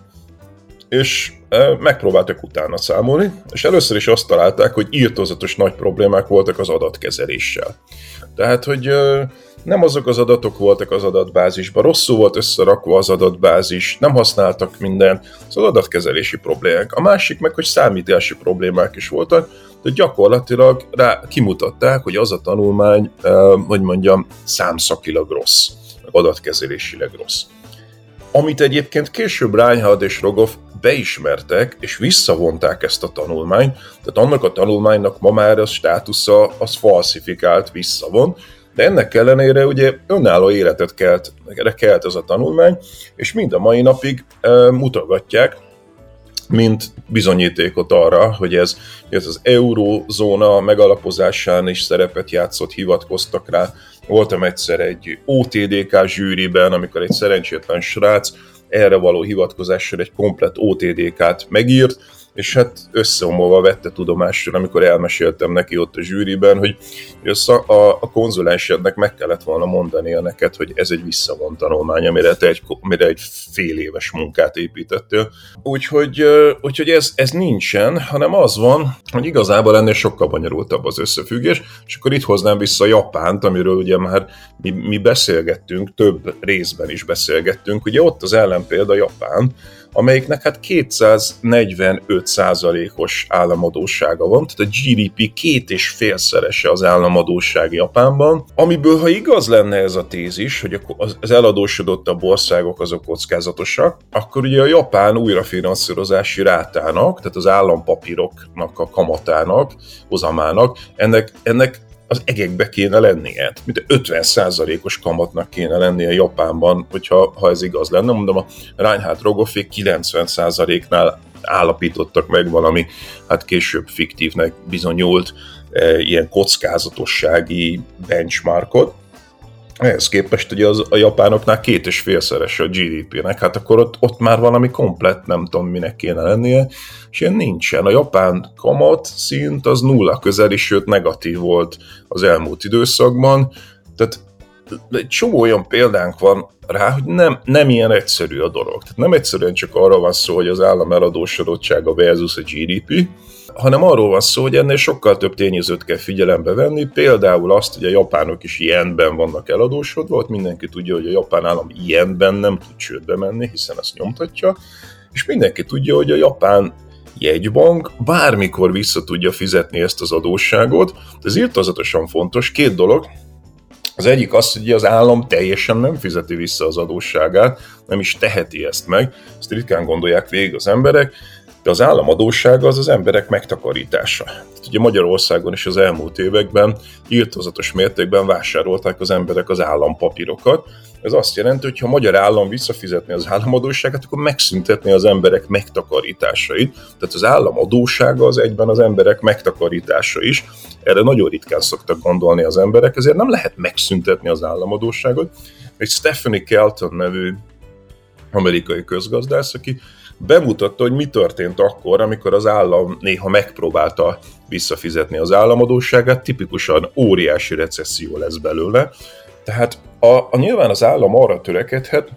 és megpróbáltak utána számolni, és először is azt találták, hogy írtózatos nagy problémák voltak az adatkezeléssel. Tehát, hogy nem azok az adatok voltak az adatbázisban, rosszul volt összerakva az adatbázis, nem használtak minden, az adatkezelési problémák. A másik meg, hogy számítási problémák is voltak, de gyakorlatilag rá kimutatták, hogy az a tanulmány, hogy mondjam, számszakilag rossz, adatkezelésileg rossz. Amit egyébként később Reinhard és Rogoff beismertek, és visszavonták ezt a tanulmányt, tehát annak a tanulmánynak ma már a státusza az falsifikált, visszavon, de ennek ellenére ugye önálló életet kelt, kelt ez a tanulmány, és mind a mai napig e, mutogatják, mint bizonyítékot arra, hogy ez, ez az eurózóna megalapozásán is szerepet játszott, hivatkoztak rá. Voltam egyszer egy OTDK zsűriben, amikor egy szerencsétlen srác erre való hivatkozással egy komplet OTDK-t megírt, és hát összeomolva vette tudomásul, amikor elmeséltem neki ott a zsűriben, hogy a, a, a konzulensednek meg kellett volna mondania neked, hogy ez egy visszavont tanulmány, amire te egy, amire egy fél éves munkát építettél. Úgyhogy, úgyhogy ez, ez nincsen, hanem az van, hogy igazából ennél sokkal bonyolultabb az összefüggés, és akkor itt hoznám vissza Japánt, amiről ugye már mi, mi beszélgettünk, több részben is beszélgettünk. Ugye ott az ellenpélda Japán, amelyiknek hát 245 os államadósága van, tehát a GDP két és félszerese az államadóság Japánban, amiből, ha igaz lenne ez a tézis, hogy az eladósodottabb országok azok kockázatosak, akkor ugye a japán újrafinanszírozási rátának, tehát az állampapíroknak a kamatának, hozamának, ennek, ennek az egekbe kéne lennie. Mint 50%-os kamatnak kéne lennie Japánban, hogyha ha ez igaz lenne. Mondom, a Reinhard Rogoffék 90%-nál állapítottak meg valami, hát később fiktívnek bizonyult e, ilyen kockázatossági benchmarkot, ehhez képest ugye az, a japánoknál két és félszeres a GDP-nek, hát akkor ott, ott már valami komplet, nem tudom minek kéne lennie, és ilyen nincsen. A japán kamat szint az nulla közeli, sőt negatív volt az elmúlt időszakban, tehát egy csomó olyan példánk van rá, hogy nem, nem ilyen egyszerű a dolog. Tehát nem egyszerűen csak arra van szó, hogy az állam eladósodottsága versus a GDP, hanem arról van szó, hogy ennél sokkal több tényezőt kell figyelembe venni, például azt, hogy a japánok is ilyenben vannak eladósodva, ott mindenki tudja, hogy a japán állam ilyenben nem tud csődbe menni, hiszen ezt nyomtatja, és mindenki tudja, hogy a japán jegybank bármikor vissza tudja fizetni ezt az adósságot. Ez írtozatosan fontos. Két dolog. Az egyik az, hogy az állam teljesen nem fizeti vissza az adósságát, nem is teheti ezt meg. Ezt ritkán gondolják végig az emberek de az államadóság az az emberek megtakarítása. Tehát ugye Magyarországon is az elmúlt években írtozatos mértékben vásárolták az emberek az állampapírokat. Ez azt jelenti, hogy ha a magyar állam visszafizetni az államadóságát, akkor megszüntetni az emberek megtakarításait. Tehát az államadósága az egyben az emberek megtakarítása is. Erre nagyon ritkán szoktak gondolni az emberek, ezért nem lehet megszüntetni az államadóságot. Egy Stephanie Kelton nevű amerikai közgazdász, aki bemutatta, hogy mi történt akkor, amikor az állam néha megpróbálta visszafizetni az államadóságát, tipikusan óriási recesszió lesz belőle. Tehát a, a nyilván az állam arra törekedhet,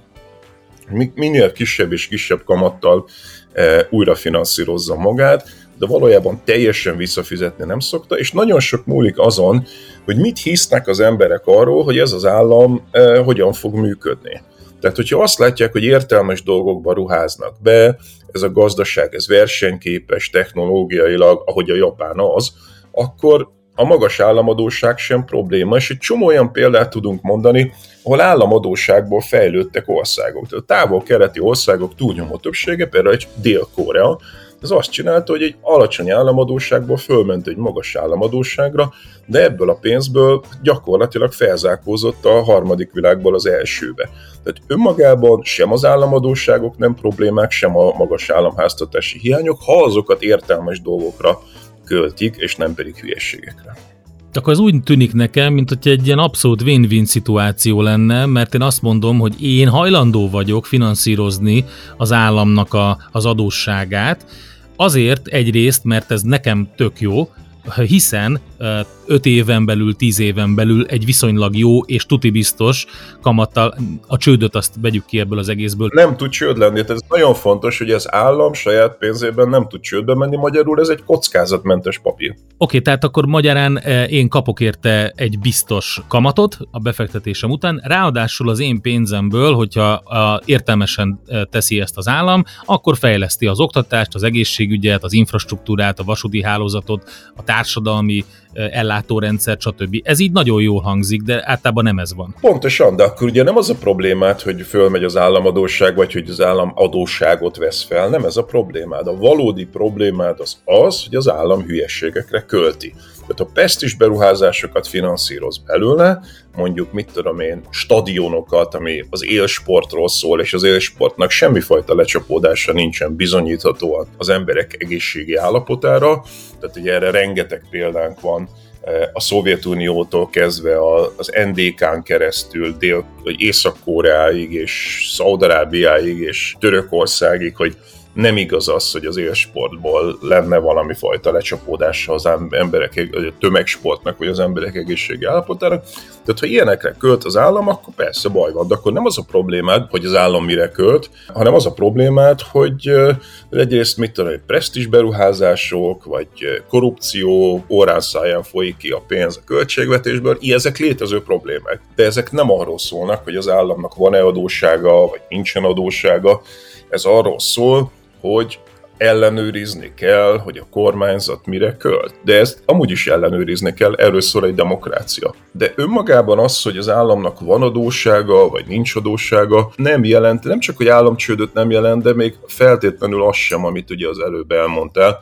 minél kisebb és kisebb kamattal e, újra finanszírozza magát, de valójában teljesen visszafizetni nem szokta, és nagyon sok múlik azon, hogy mit hisznek az emberek arról, hogy ez az állam e, hogyan fog működni. Tehát, hogyha azt látják, hogy értelmes dolgokba ruháznak be, ez a gazdaság, ez versenyképes technológiailag, ahogy a japán az, akkor a magas államadóság sem probléma, és egy csomó olyan példát tudunk mondani, ahol államadóságból fejlődtek országok. Tehát a távol-keleti országok túlnyomó többsége, például egy Dél-Korea, ez azt csinálta, hogy egy alacsony államadóságból fölment egy magas államadóságra, de ebből a pénzből gyakorlatilag felzárkózott a harmadik világból az elsőbe. Tehát önmagában sem az államadóságok nem problémák, sem a magas államháztatási hiányok, ha azokat értelmes dolgokra költik, és nem pedig hülyességekre. Akkor az úgy tűnik nekem, mint hogy egy ilyen abszolút win-win szituáció lenne, mert én azt mondom, hogy én hajlandó vagyok finanszírozni az államnak a, az adósságát, azért egyrészt, mert ez nekem tök jó, hiszen 5 éven belül, 10 éven belül egy viszonylag jó és tuti biztos kamattal a csődöt azt vegyük ki ebből az egészből. Nem tud csőd lenni, tehát ez nagyon fontos, hogy az állam saját pénzében nem tud csődbe menni, magyarul ez egy kockázatmentes papír. Oké, okay, tehát akkor magyarán én kapok érte egy biztos kamatot a befektetésem után, ráadásul az én pénzemből, hogyha értelmesen teszi ezt az állam, akkor fejleszti az oktatást, az egészségügyet, az infrastruktúrát, a vasúti hálózatot, a társadalmi ellátórendszer, stb. Ez így nagyon jól hangzik, de általában nem ez van. Pontosan, de akkor ugye nem az a problémát, hogy fölmegy az államadóság, vagy hogy az állam adósságot vesz fel, nem ez a problémád. A valódi problémád az az, hogy az állam hülyességekre költi. Tehát a pestis beruházásokat finanszíroz belőle, mondjuk mit tudom én, stadionokat, ami az élsportról szól, és az élsportnak semmifajta lecsapódása nincsen bizonyíthatóan az emberek egészségi állapotára, tehát ugye erre rengeteg példánk van, eh, a Szovjetuniótól kezdve az NDK-n keresztül dél, Észak-Koreáig és Szaudarábiáig és Törökországig, hogy nem igaz az, hogy az élsportból lenne valami fajta lecsapódása az emberek, a tömegsportnak, vagy az emberek egészségi állapotára. Tehát, ha ilyenekre költ az állam, akkor persze baj van, de akkor nem az a problémád, hogy az állam mire költ, hanem az a problémád, hogy egyrészt mit tudom, presztis beruházások, vagy korrupció, órán száján folyik ki a pénz a költségvetésből, ilyen ezek létező problémák. De ezek nem arról szólnak, hogy az államnak van-e adóssága, vagy nincsen adóssága, ez arról szól, hogy ellenőrizni kell, hogy a kormányzat mire költ. De ezt amúgy is ellenőrizni kell, erről szól egy demokrácia. De önmagában az, hogy az államnak van adóssága, vagy nincs adóssága, nem jelent, nem csak, hogy államcsődöt nem jelent, de még feltétlenül az sem, amit ugye az előbb elmondtál,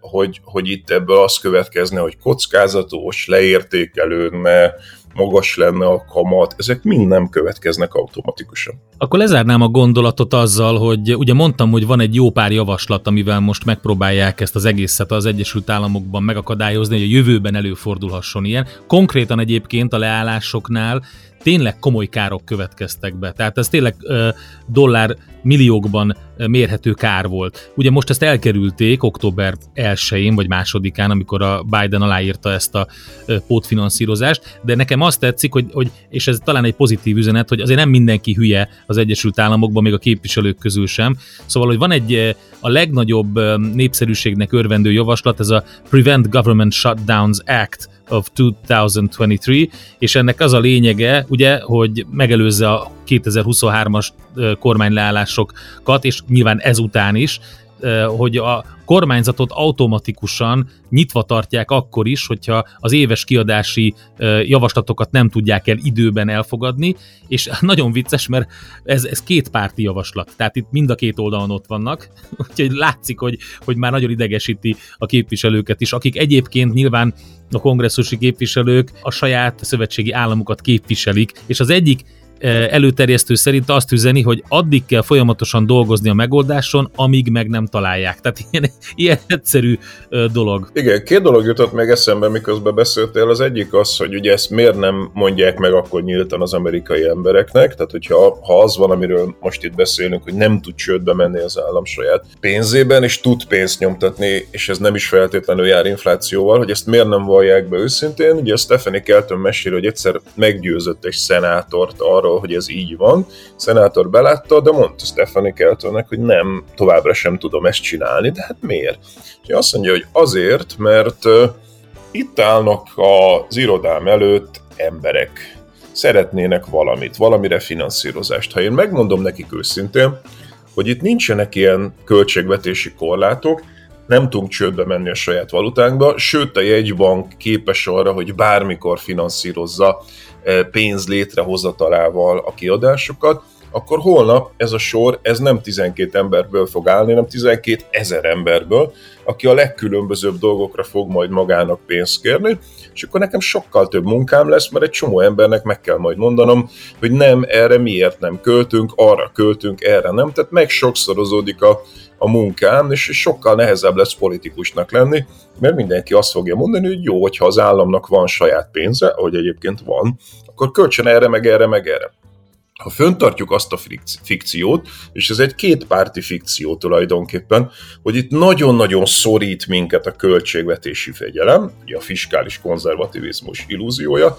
hogy, hogy itt ebből az következne, hogy kockázatos, leértékelődne, magas lenne a kamat, ezek mind nem következnek automatikusan. Akkor lezárnám a gondolatot azzal, hogy ugye mondtam, hogy van egy jó pár javaslat, amivel most megpróbálják ezt az egészet az Egyesült Államokban megakadályozni, hogy a jövőben előfordulhasson ilyen. Konkrétan egyébként a leállásoknál tényleg komoly károk következtek be. Tehát ez tényleg dollár milliókban mérhető kár volt. Ugye most ezt elkerülték október 1-én vagy másodikán, amikor a Biden aláírta ezt a pótfinanszírozást, de nekem azt tetszik, hogy, hogy, és ez talán egy pozitív üzenet, hogy azért nem mindenki hülye az Egyesült Államokban, még a képviselők közül sem. Szóval, hogy van egy a legnagyobb népszerűségnek örvendő javaslat, ez a Prevent Government Shutdowns Act, of 2023, és ennek az a lényege, ugye, hogy megelőzze a 2023-as kormányleállásokat, és nyilván ezután is, hogy a kormányzatot automatikusan nyitva tartják akkor is, hogyha az éves kiadási javaslatokat nem tudják el időben elfogadni, és nagyon vicces, mert ez, ez két párti javaslat, tehát itt mind a két oldalon ott vannak, úgyhogy látszik, hogy, hogy már nagyon idegesíti a képviselőket is, akik egyébként nyilván a kongresszusi képviselők a saját szövetségi államukat képviselik, és az egyik előterjesztő szerint azt üzeni, hogy addig kell folyamatosan dolgozni a megoldáson, amíg meg nem találják. Tehát ilyen, ilyen egyszerű dolog. Igen, két dolog jutott meg eszembe, miközben beszéltél. Az egyik az, hogy ugye ezt miért nem mondják meg akkor nyíltan az amerikai embereknek. Tehát, hogyha ha az van, amiről most itt beszélünk, hogy nem tud csődbe menni az állam saját pénzében, és tud pénzt nyomtatni, és ez nem is feltétlenül jár inflációval, hogy ezt miért nem vallják be őszintén. Ugye a Stephanie Kelton mesél, hogy egyszer meggyőzött egy szenátort arra, arról, hogy ez így van. A szenátor belátta, de mondta Stephanie Keltonnek, hogy nem, továbbra sem tudom ezt csinálni, de hát miért? És azt mondja, hogy azért, mert itt állnak az irodám előtt emberek, szeretnének valamit, valamire finanszírozást. Ha én megmondom nekik őszintén, hogy itt nincsenek ilyen költségvetési korlátok, nem tudunk csődbe menni a saját valutánkba, sőt a jegybank képes arra, hogy bármikor finanszírozza pénz létrehozatalával a kiadásokat, akkor holnap ez a sor, ez nem 12 emberből fog állni, hanem 12 ezer emberből, aki a legkülönbözőbb dolgokra fog majd magának pénzt kérni, és akkor nekem sokkal több munkám lesz, mert egy csomó embernek meg kell majd mondanom, hogy nem, erre miért nem költünk, arra költünk, erre nem, tehát meg sokszorozódik a, a munkám, és sokkal nehezebb lesz politikusnak lenni, mert mindenki azt fogja mondani, hogy jó, hogyha az államnak van saját pénze, ahogy egyébként van, akkor költsön erre, meg erre, meg erre. Ha föntartjuk azt a fikciót, és ez egy kétpárti fikció tulajdonképpen, hogy itt nagyon-nagyon szorít minket a költségvetési fegyelem, ugye a fiskális konzervativizmus illúziója,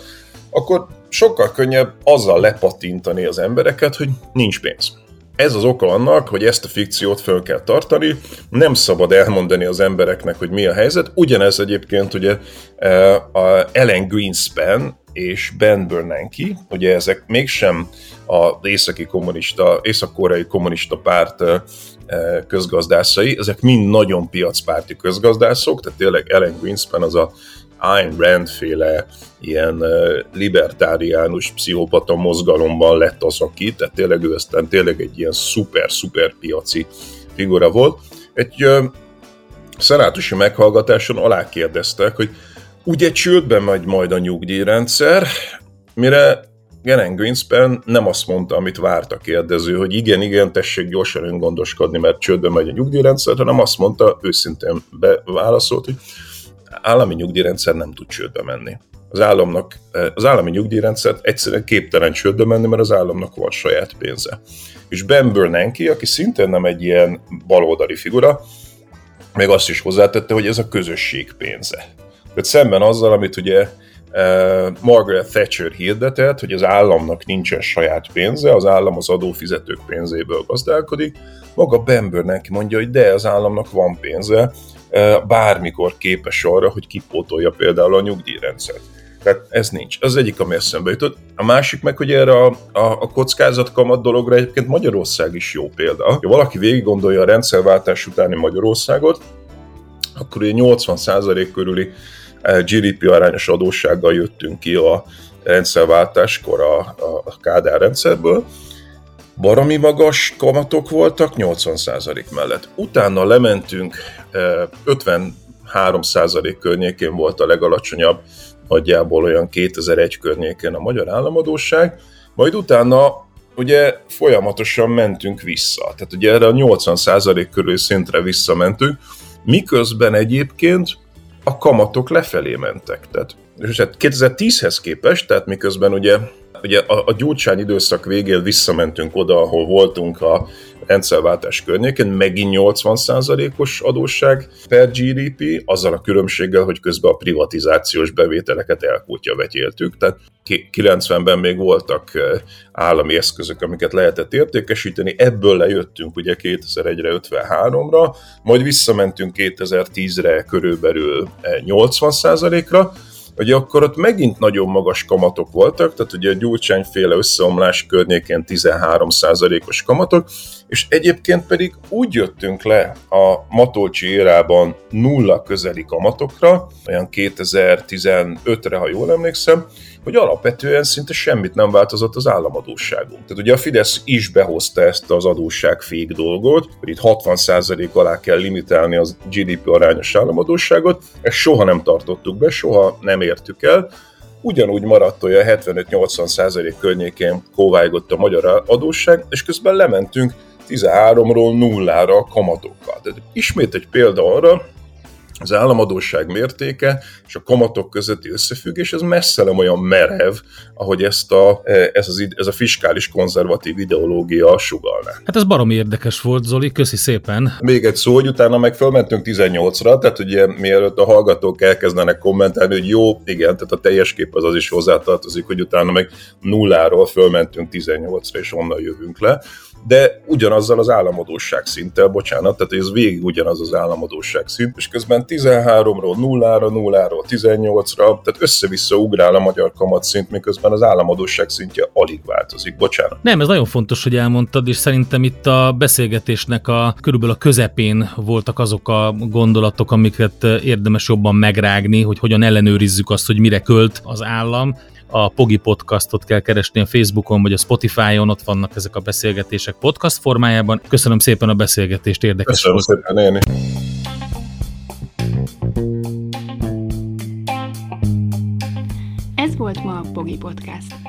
akkor sokkal könnyebb azzal lepatintani az embereket, hogy nincs pénz. Ez az oka annak, hogy ezt a fikciót föl kell tartani, nem szabad elmondani az embereknek, hogy mi a helyzet. Ugyanez egyébként ugye e, a Ellen Greenspan és Ben Bernanke, ugye ezek mégsem a északi kommunista, észak-koreai kommunista párt e, e, közgazdászai, ezek mind nagyon piacpárti közgazdászok, tehát tényleg Ellen Greenspan az a Ayn Rand féle ilyen libertáriánus pszichopata mozgalomban lett az, aki, tehát tényleg ő aztán tényleg egy ilyen szuper-szuper piaci figura volt. Egy ö, szenátusi meghallgatáson alá kérdeztek, hogy ugye csődbe megy majd a nyugdíjrendszer, mire Genen Greenspan nem azt mondta, amit várt a kérdező, hogy igen, igen, tessék gyorsan öngondoskodni, mert csődbe megy a nyugdíjrendszer, hanem azt mondta, őszintén beválaszolt, hogy állami nyugdíjrendszer nem tud csődbe menni. Az, államnak, az állami nyugdíjrendszer egyszerűen képtelen csődbe menni, mert az államnak van saját pénze. És Ben Bernanke, aki szintén nem egy ilyen baloldali figura, még azt is hozzátette, hogy ez a közösség pénze. Tehát szemben azzal, amit ugye eh, Margaret Thatcher hirdetett, hogy az államnak nincsen saját pénze, az állam az adófizetők pénzéből gazdálkodik, maga Ben Bernanke mondja, hogy de az államnak van pénze, bármikor képes arra, hogy kipótolja például a nyugdíjrendszert. Tehát ez nincs. Az egyik, ami eszembe jutott. A másik meg, hogy erre a, a, a kockázatkamat dologra egyébként Magyarország is jó példa. Ha valaki végig gondolja a rendszerváltás utáni Magyarországot, akkor ugye 80% körüli GDP arányos adóssággal jöttünk ki a rendszerváltáskor a, a, a Kádár rendszerből, baromi magas kamatok voltak 80% mellett. Utána lementünk, 53% környékén volt a legalacsonyabb, nagyjából olyan 2001 környékén a magyar államadóság, majd utána ugye folyamatosan mentünk vissza. Tehát ugye erre a 80% körül szintre visszamentünk, miközben egyébként a kamatok lefelé mentek. Tehát, és hát 2010-hez képest, tehát miközben ugye Ugye a, a gyurcsány időszak végén visszamentünk oda, ahol voltunk a rendszerváltás környékén, megint 80%-os adósság per GDP, azzal a különbséggel, hogy közben a privatizációs bevételeket elkútja vetéltük, tehát 90-ben még voltak állami eszközök, amiket lehetett értékesíteni, ebből lejöttünk ugye 2001-re, 53-ra, majd visszamentünk 2010-re körülbelül 80%-ra, Ugye akkor ott megint nagyon magas kamatok voltak, tehát ugye a gyurcsányféle összeomlás környékén 13%-os kamatok, és egyébként pedig úgy jöttünk le a Matolcsi érában nulla közeli kamatokra, olyan 2015-re, ha jól emlékszem, hogy alapvetően szinte semmit nem változott az államadóságunk. Tehát ugye a Fidesz is behozta ezt az adósságfék dolgot, hogy itt 60% alá kell limitálni az GDP arányos államadóságot, ezt soha nem tartottuk be, soha nem értük el, ugyanúgy maradt olyan 75-80% környékén kóvájgott a magyar adósság, és közben lementünk 13-ról nullára a kamatokkal. Tehát ismét egy példa arra, az államadóság mértéke és a kamatok közötti összefüggés, ez messze nem olyan merev, ahogy ezt a, e, ez, az, ez a fiskális konzervatív ideológia sugalná. Hát ez baromi érdekes volt, Zoli, köszi szépen. Még egy szó, hogy utána meg fölmentünk 18-ra, tehát ugye mielőtt a hallgatók elkezdenek kommentálni, hogy jó, igen, tehát a teljes kép az az is hozzátartozik, hogy utána meg nulláról fölmentünk 18-ra, és onnan jövünk le de ugyanazzal az államadóság szinttel, bocsánat, tehát ez végig ugyanaz az államadóság szint, és közben 13-ról 0-ra, 0-ról 18-ra, tehát össze-vissza ugrál a magyar kamatszint, miközben az államadóság szintje alig változik, bocsánat. Nem, ez nagyon fontos, hogy elmondtad, és szerintem itt a beszélgetésnek a körülbelül a közepén voltak azok a gondolatok, amiket érdemes jobban megrágni, hogy hogyan ellenőrizzük azt, hogy mire költ az állam, a Pogi Podcastot kell keresni a Facebookon vagy a Spotify-on, ott vannak ezek a beszélgetések podcast formájában. Köszönöm szépen a beszélgetést, érdekes Köszönöm volt. szépen, én Ez volt ma a Pogi Podcast.